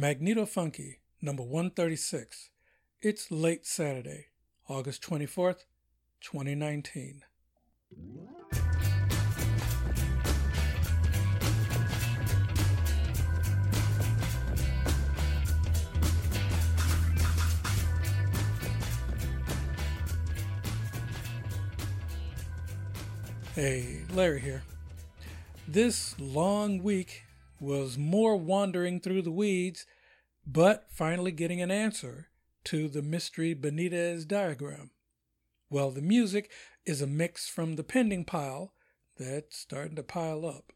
Magneto Funky, number 136. It's late Saturday, August 24th, 2019. Hey, Larry here. This long week was more wandering through the weeds, but finally getting an answer to the mystery Benitez diagram. Well, the music is a mix from the pending pile that's starting to pile up.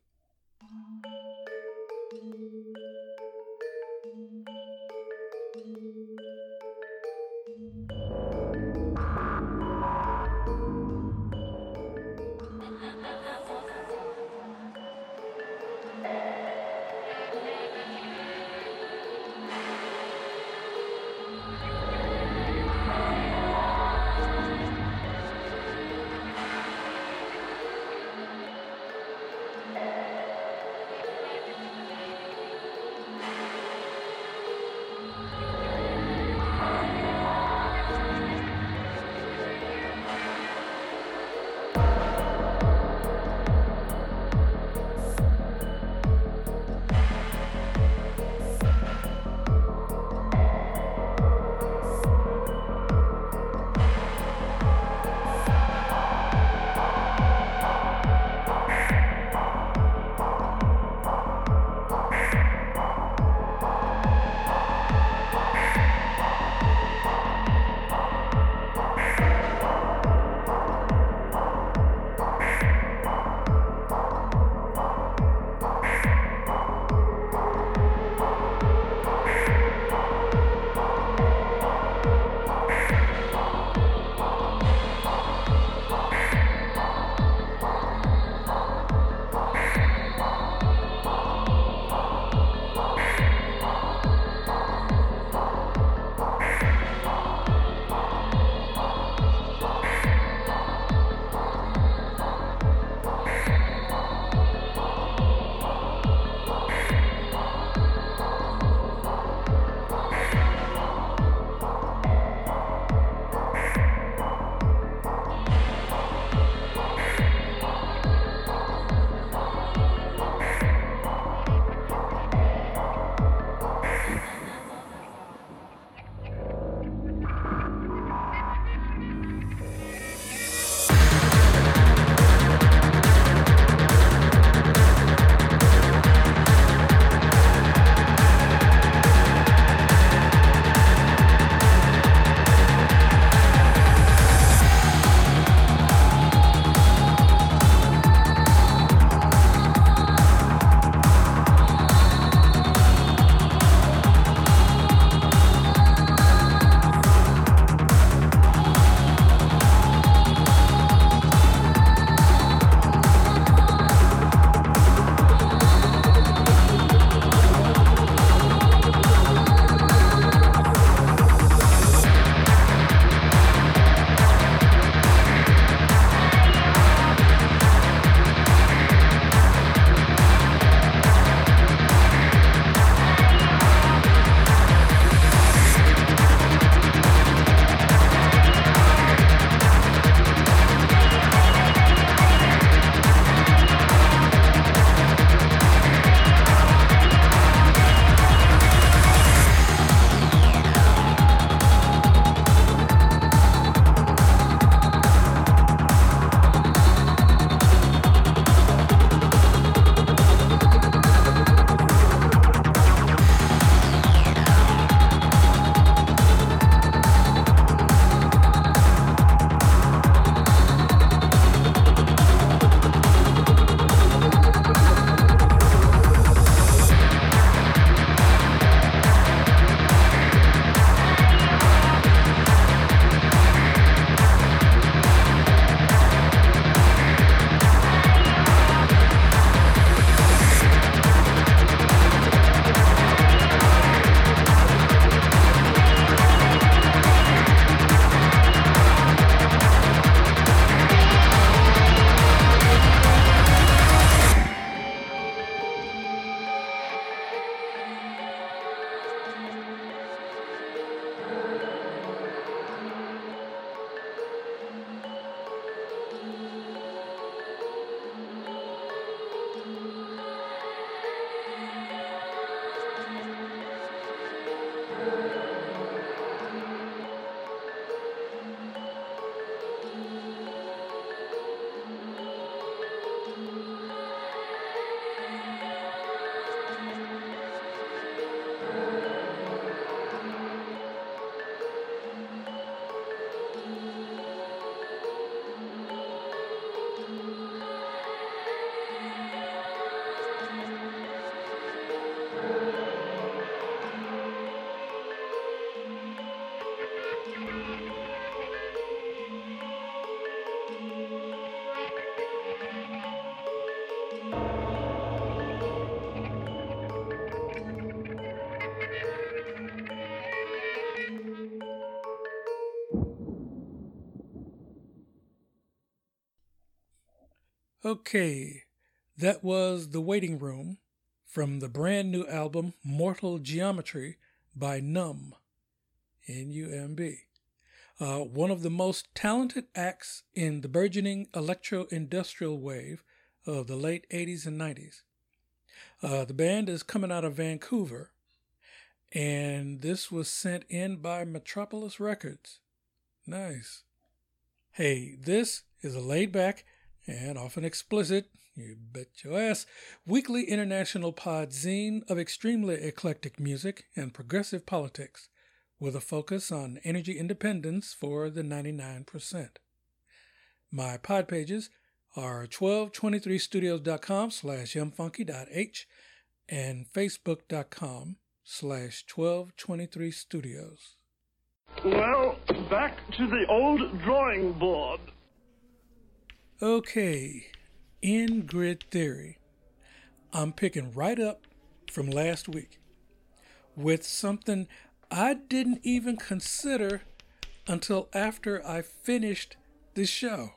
Okay, that was The Waiting Room from the brand new album Mortal Geometry by Numb, N U M B. Uh, one of the most talented acts in the burgeoning electro industrial wave of the late 80s and 90s. Uh, the band is coming out of Vancouver, and this was sent in by Metropolis Records. Nice. Hey, this is a laid back and often explicit, you bet your ass, weekly international pod zine of extremely eclectic music and progressive politics, with a focus on energy independence for the 99%. My pod pages are 1223studios.com slash mfunky.h and facebook.com slash 1223studios. Well, back to the old drawing board. Okay, in grid theory, I'm picking right up from last week with something I didn't even consider until after I finished the show.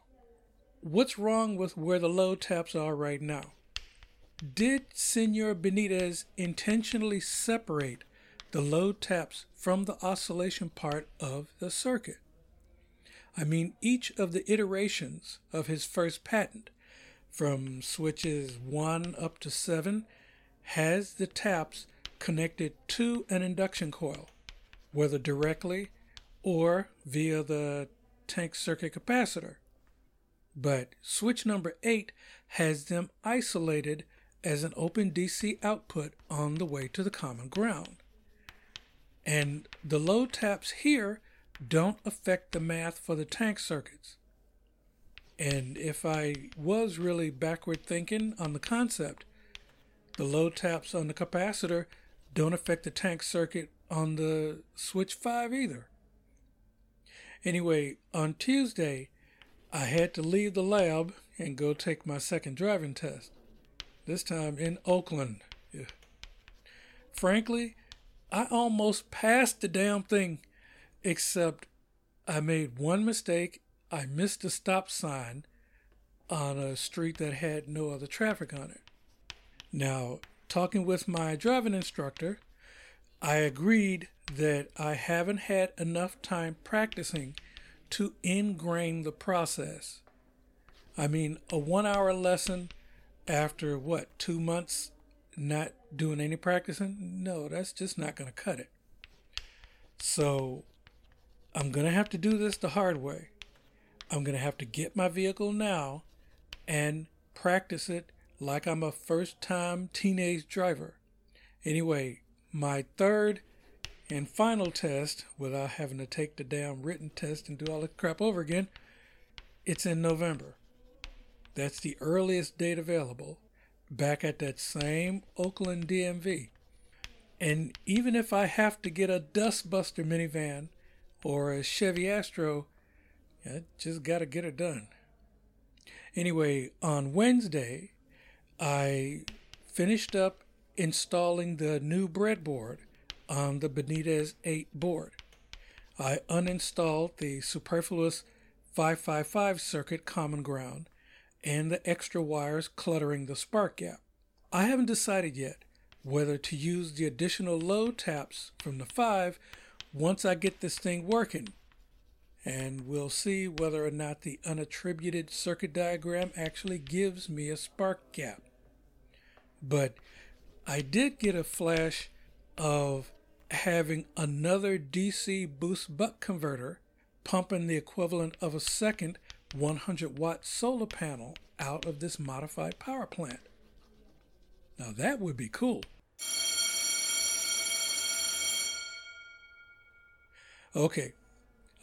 What's wrong with where the low taps are right now? Did Senor Benitez intentionally separate the low taps from the oscillation part of the circuit? I mean, each of the iterations of his first patent, from switches 1 up to 7, has the taps connected to an induction coil, whether directly or via the tank circuit capacitor. But switch number 8 has them isolated as an open DC output on the way to the common ground. And the low taps here don't affect the math for the tank circuits. And if I was really backward thinking on the concept, the low taps on the capacitor don't affect the tank circuit on the switch 5 either. Anyway, on Tuesday, I had to leave the lab and go take my second driving test, this time in Oakland. Yeah. Frankly, I almost passed the damn thing except I made one mistake. I missed a stop sign on a street that had no other traffic on it. Now, talking with my driving instructor, I agreed that I haven't had enough time practicing to ingrain the process. I mean, a one hour lesson after what, two months not doing any practicing? No, that's just not going to cut it. So I'm going to have to do this the hard way. I'm going to have to get my vehicle now and practice it like I'm a first time teenage driver. Anyway, my third and final test, without having to take the damn written test and do all the crap over again, it's in November. That's the earliest date available, back at that same Oakland DMV. And even if I have to get a dustbuster minivan or a Chevy Astro, I just got to get it done. Anyway, on Wednesday, I finished up installing the new breadboard on the Benitez 8 board. I uninstalled the superfluous 555 circuit common ground and the extra wires cluttering the spark gap. I haven't decided yet whether to use the additional low taps from the 5 once I get this thing working. And we'll see whether or not the unattributed circuit diagram actually gives me a spark gap. But I did get a flash of having another DC boost buck converter pumping the equivalent of a second 100 watt solar panel out of this modified power plant. Now that would be cool. Okay,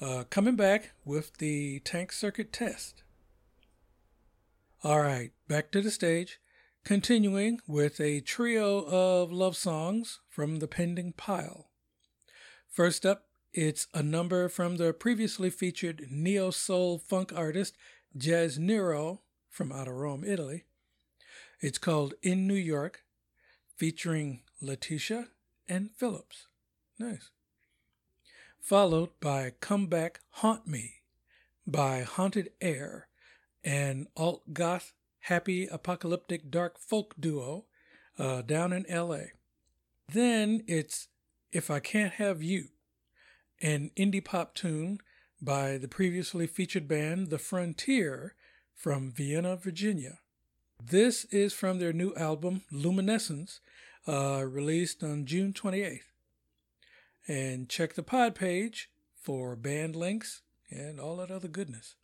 uh, coming back with the tank circuit test. All right, back to the stage. Continuing with a trio of love songs from the pending pile. First up, it's a number from the previously featured neo soul funk artist Jazz Nero from out of Rome, Italy. It's called In New York, featuring Letitia and Phillips. Nice followed by Come Back Haunt Me by Haunted Air, an alt goth happy apocalyptic dark folk duo uh, down in LA. Then it's If I Can't Have You, an indie pop tune by the previously featured band The Frontier from Vienna, Virginia. This is from their new album Luminescence, uh, released on June 28th and check the pod page for band links and all that other goodness.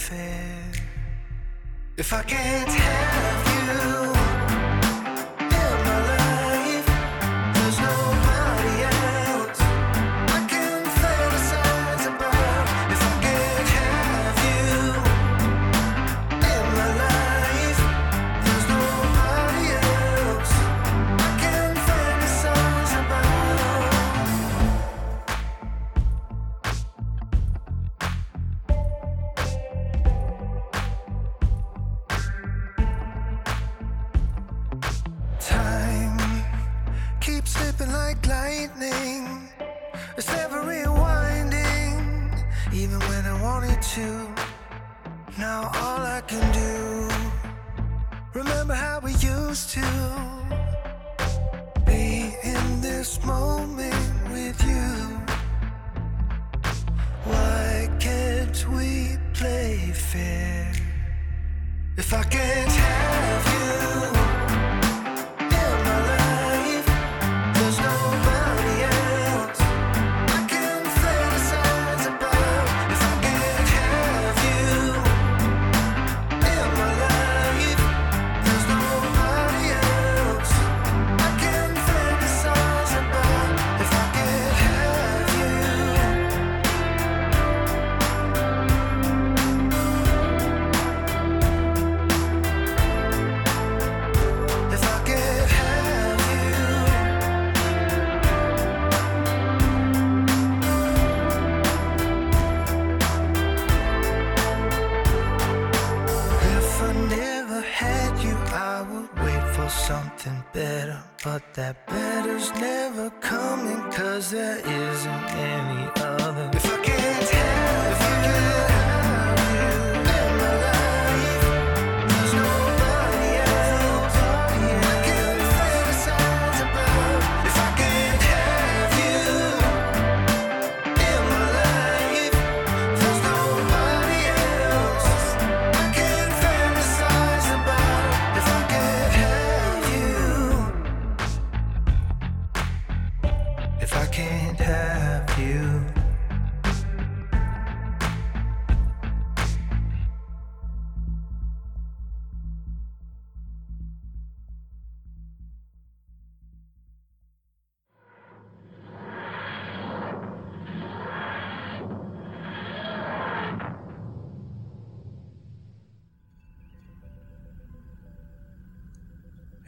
Fair? If I can't have you.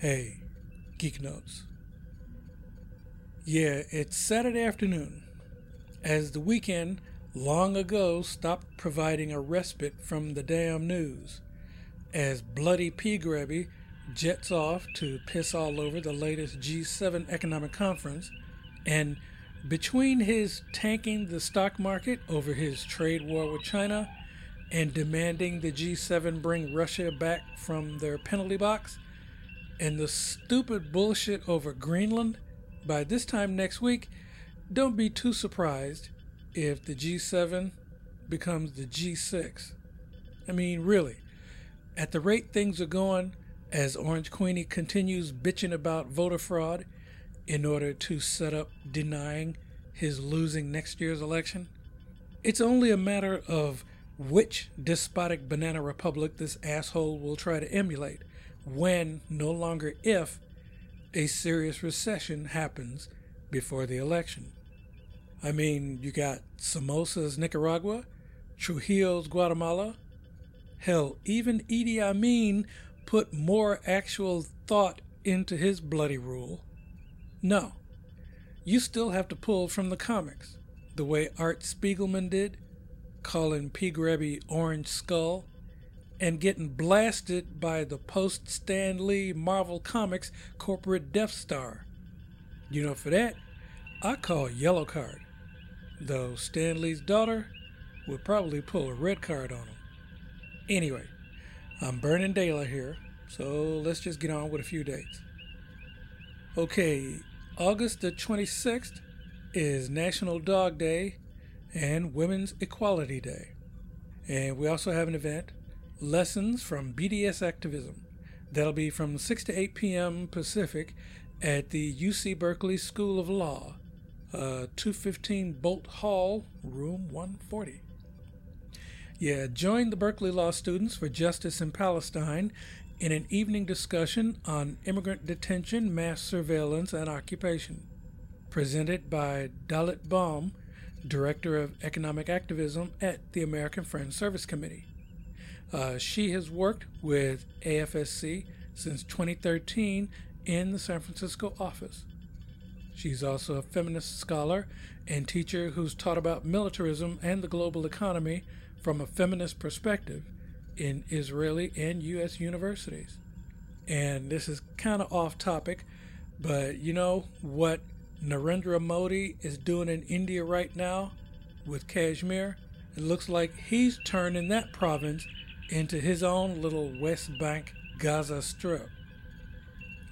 Hey, Geek Notes. Yeah, it's Saturday afternoon. As the weekend long ago stopped providing a respite from the damn news, as Bloody P. Grabby jets off to piss all over the latest G7 economic conference, and between his tanking the stock market over his trade war with China and demanding the G7 bring Russia back from their penalty box, and the stupid bullshit over Greenland, by this time next week, don't be too surprised if the G7 becomes the G6. I mean, really, at the rate things are going, as Orange Queenie continues bitching about voter fraud in order to set up denying his losing next year's election, it's only a matter of which despotic banana republic this asshole will try to emulate when, no longer if, a serious recession happens before the election. I mean, you got Somoza's Nicaragua, Trujillo's Guatemala. Hell, even Idi Amin put more actual thought into his bloody rule. No, you still have to pull from the comics, the way Art Spiegelman did, calling P. Grabby Orange Skull, and getting blasted by the post Stan Lee Marvel Comics corporate Death Star. You know, for that, I call yellow card though Stan Lee's daughter would probably pull a red card on him. Anyway, I'm burning daylight here, so let's just get on with a few dates. Okay, August the 26th is National Dog Day and Women's Equality Day. And we also have an event, Lessons from BDS Activism. That'll be from 6 to 8 p.m. Pacific at the UC Berkeley School of Law uh, 215 Boalt Hall, room 140. Yeah, join the Berkeley Law students for Justice in Palestine in an evening discussion on immigrant detention, mass surveillance, and occupation. Presented by Dalit Baum, Director of Economic Activism at the American Friends Service Committee. Uh, she has worked with AFSC since 2013 in the San Francisco office. She's also a feminist scholar and teacher who's taught about militarism and the global economy from a feminist perspective in Israeli and U.S. universities. And this is kind of off topic, but you know what Narendra Modi is doing in India right now with Kashmir? It looks like he's turning that province into his own little West Bank Gaza Strip.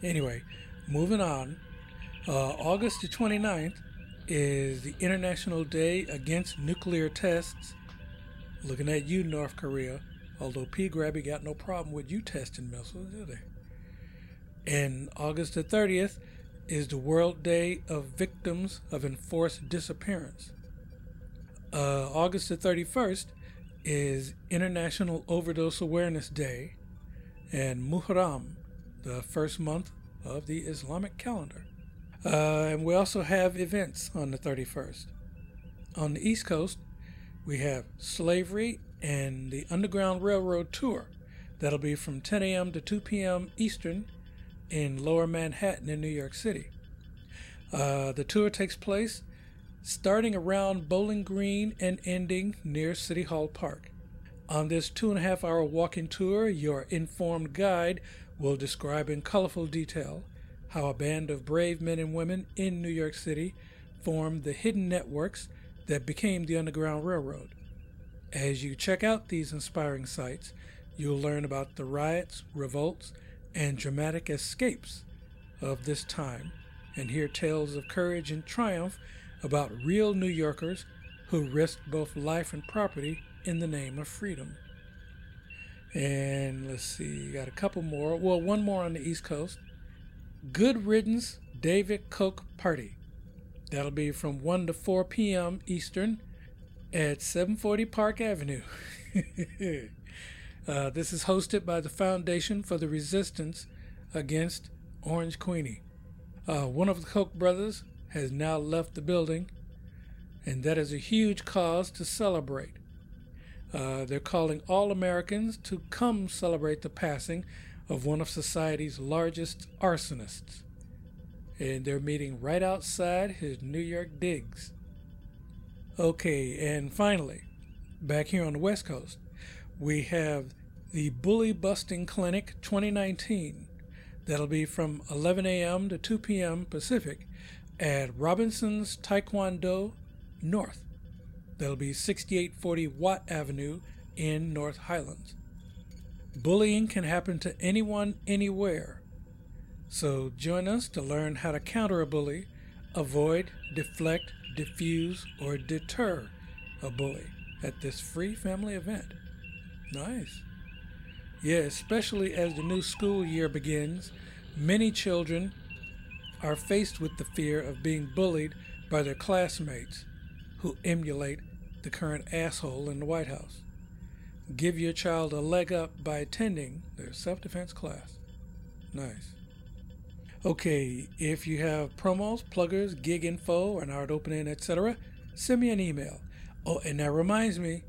Anyway, moving on. Uh, August the 29th is the International Day Against Nuclear Tests. Looking at you, North Korea. Although P. Grabby got no problem with you testing missiles, do they? And August the 30th is the World Day of Victims of Enforced Disappearance. Uh, August the 31st is International Overdose Awareness Day and Muharram, the first month of the Islamic calendar. Uh, and we also have events on the 31st. On the East Coast, we have Slavery and the Underground Railroad Tour. That'll be from 10 a.m. to 2 p.m. Eastern in Lower Manhattan in New York City. Uh, the tour takes place starting around Bowling Green and ending near City Hall Park. On this two and a half hour walking tour, your informed guide will describe in colorful detail how a band of brave men and women in New York City formed the hidden networks that became the Underground Railroad. As you check out these inspiring sites, you'll learn about the riots, revolts, and dramatic escapes of this time and hear tales of courage and triumph about real New Yorkers who risked both life and property in the name of freedom. And let's see, got a couple more. Well, one more on the East Coast. Good Riddance David Koch Party. That'll be from 1 to 4 p.m. Eastern at 740 Park Avenue. uh, this is hosted by the Foundation for the Resistance Against Orange Queenie. Uh, one of the Koch brothers has now left the building, and that is a huge cause to celebrate. Uh, they're calling all Americans to come celebrate the passing of one of society's largest arsonists. And they're meeting right outside his New York digs. Okay, and finally, back here on the West Coast, we have the Bully Busting Clinic 2019. That'll be from 11 a.m. to 2 p.m. Pacific at Robinson's Taekwondo North. That'll be 6840 Watt Avenue in North Highlands. Bullying can happen to anyone, anywhere. So join us to learn how to counter a bully, avoid, deflect, diffuse, or deter a bully at this free family event. Nice. Yeah, especially as the new school year begins, many children are faced with the fear of being bullied by their classmates who emulate the current asshole in the White House. Give your child a leg up by attending their self defense class. Nice. Okay, if you have promos, pluggers, gig info, an art opening, etc., send me an email. Oh, and that reminds me,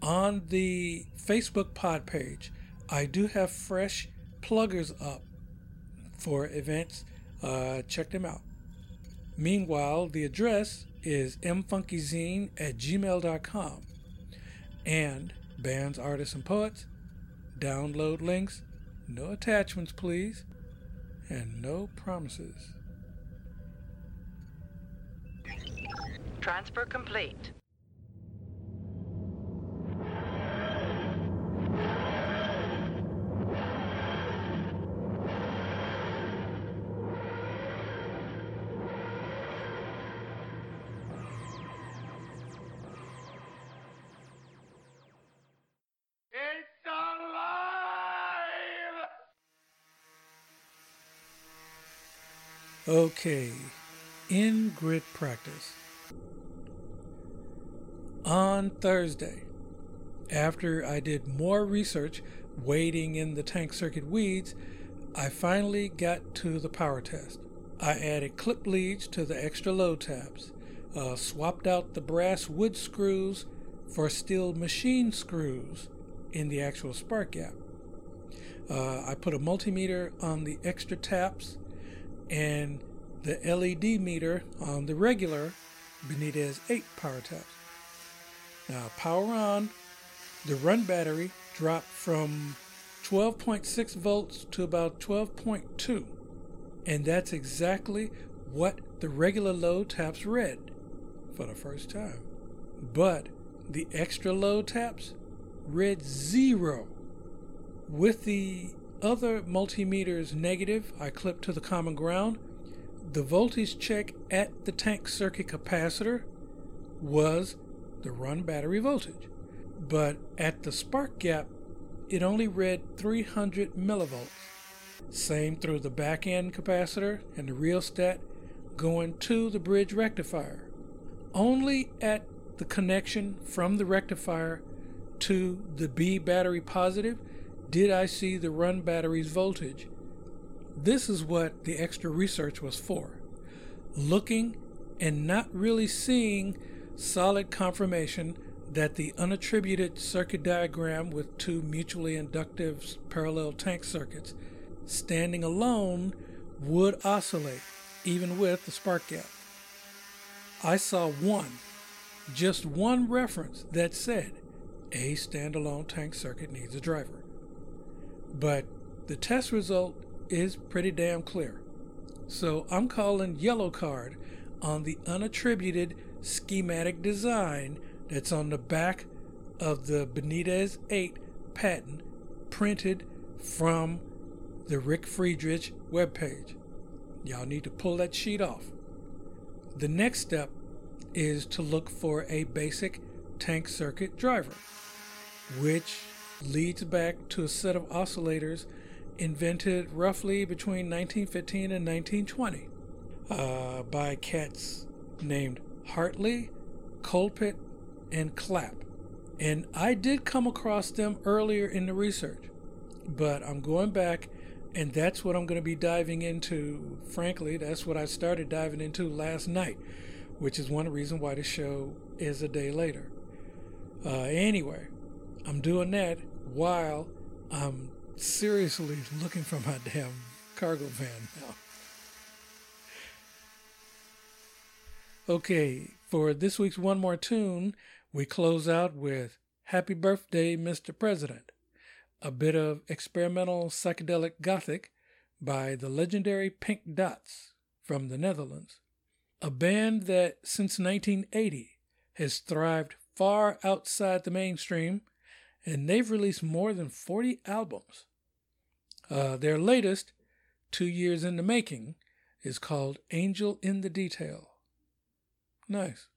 on the Facebook pod page, I do have fresh pluggers up for events. Uh, check them out. Meanwhile, the address is mfunkyzine at gmail.com. And bands, artists, and poets, download links, no attachments, please, and no promises. Transfer complete. Okay, in grid practice. On Thursday, after I did more research wading in the tank circuit weeds, I finally got to the power test. I added clip leads to the extra load tabs, uh, swapped out the brass wood screws for steel machine screws in the actual spark gap. Uh, I put a multimeter on the extra taps and the LED meter on the regular Benitez 8 power taps. Now, power on, the run battery dropped from 12.6 volts to about 12.2, and that's exactly what the regular load taps read for the first time. But the extra load taps read zero. With the other multimeters negative, I clip to the common ground. The voltage check at the tank circuit capacitor was the run battery voltage. But at the spark gap, it only read 300 millivolts. Same through the back end capacitor and the rheostat going to the bridge rectifier. Only at the connection from the rectifier to the B battery positive did I see the run battery's voltage. This is what the extra research was for. Looking and not really seeing solid confirmation that the unattributed circuit diagram with two mutually inductive parallel tank circuits standing alone would oscillate even with the spark gap. I saw one, just one reference that said a standalone tank circuit needs a driver. But the test result is pretty damn clear. So I'm calling yellow card on the unattributed schematic design that's on the back of the Benitez 8 patent printed from the Rick Friedrich webpage. Y'all need to pull that sheet off. The next step is to look for a basic tank circuit driver, which leads back to a set of oscillators invented roughly between 1915 and 1920 uh, by cats named Hartley, Colpit, and Clapp. And I did come across them earlier in the research, but I'm going back and that's what I'm going to be diving into. Frankly, that's what I started diving into last night, which is one reason why the show is a day later. Uh, anyway, I'm doing that while I'm seriously looking for my damn cargo van now. Okay, for this week's One More Tune, we close out with Happy Birthday, Mr. President, a bit of experimental psychedelic gothic by the legendary Pink Dots from the Netherlands, a band that since 1980 has thrived far outside the mainstream, and they've released more than 40 albums. Uh, their latest, two years in the making, is called Angel in the Detail. Nice.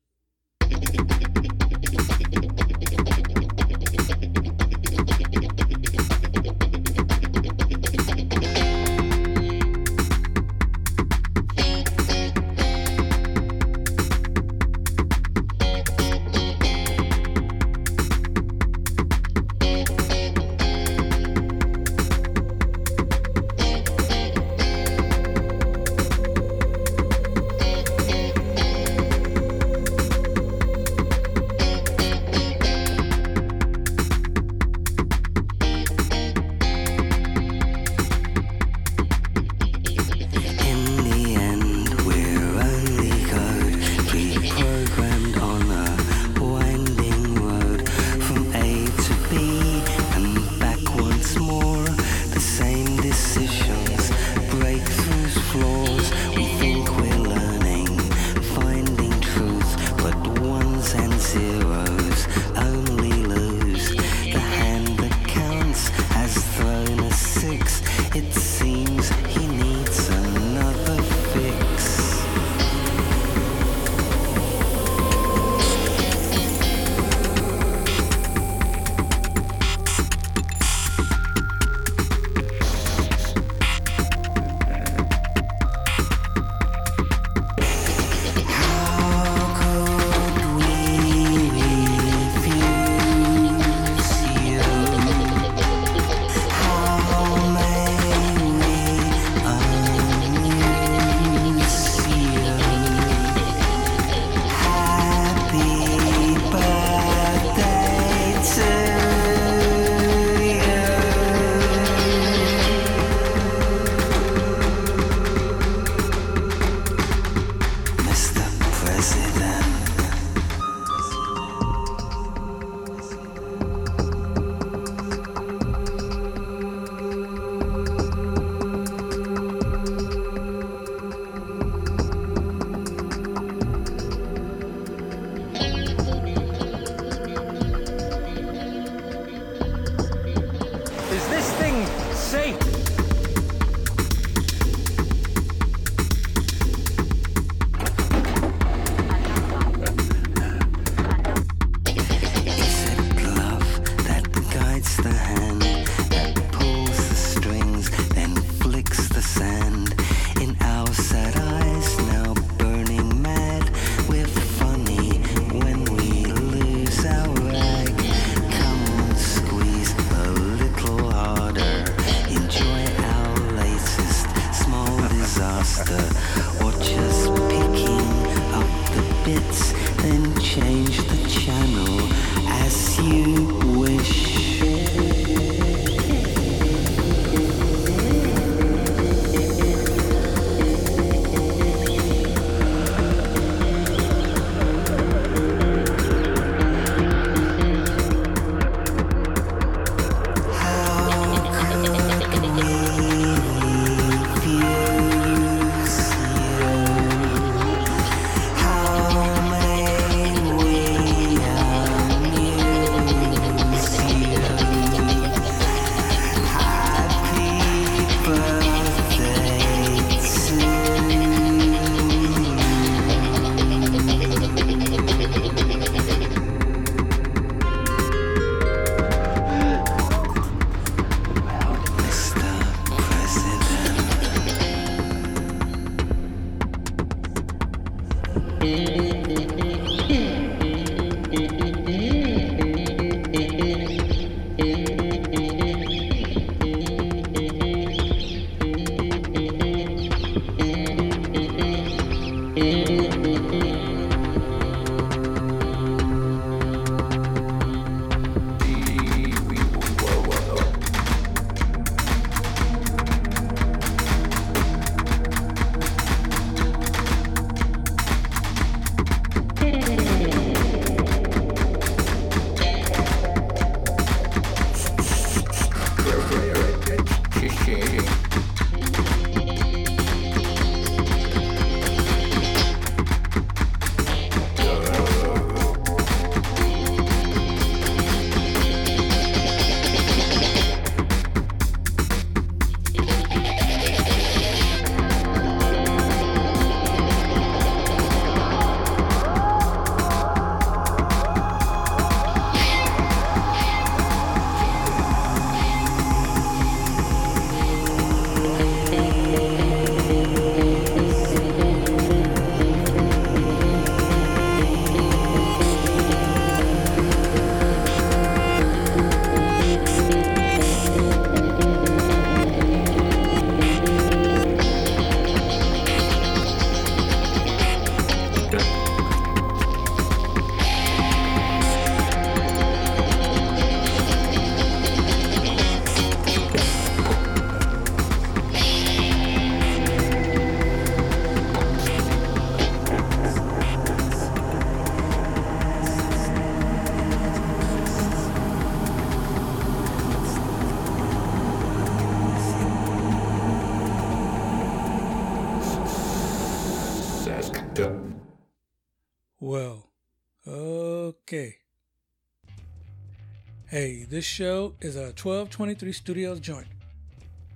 This show is a 1223 Studios joint.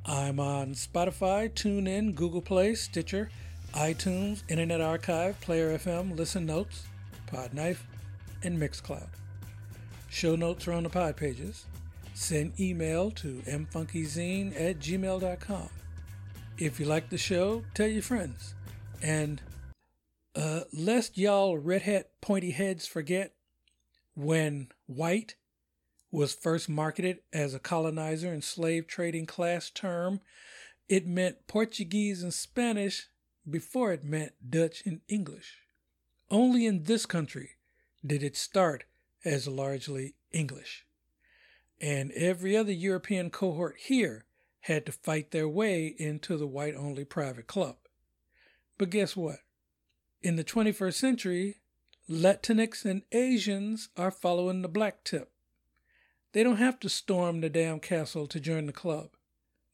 I'm on Spotify, TuneIn, Google Play, Stitcher, iTunes, Internet Archive, Player FM, Listen Notes, Podknife, and Mixcloud. Show notes are on the pod pages. Send email to mfunkyzine at gmail.com. If you like the show, tell your friends. And uh, lest y'all red hat pointy heads forget, when white was first marketed as a colonizer and slave trading class term, it meant Portuguese and Spanish before it meant Dutch and English. Only in this country did it start as largely English. And every other European cohort here had to fight their way into the white only private club. But guess what? In the 21st century, Latinx and Asians are following the black tip. They don't have to storm the damn castle to join the club.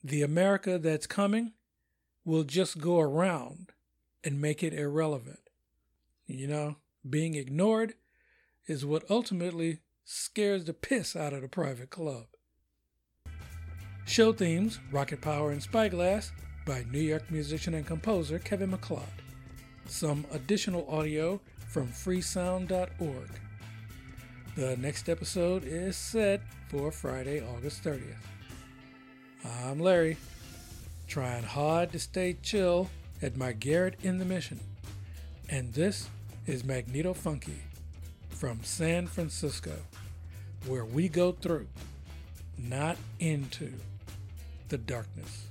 The America that's coming will just go around and make it irrelevant. You know, being ignored is what ultimately scares the piss out of the private club. Show themes Rocket Power and Spyglass by New York musician and composer Kevin MacLeod. Some additional audio from freesound.org. The next episode is set for Friday, August 30th. I'm Larry, trying hard to stay chill at my garret in the mission. And this is Magneto Funky from San Francisco, where we go through, not into, the darkness.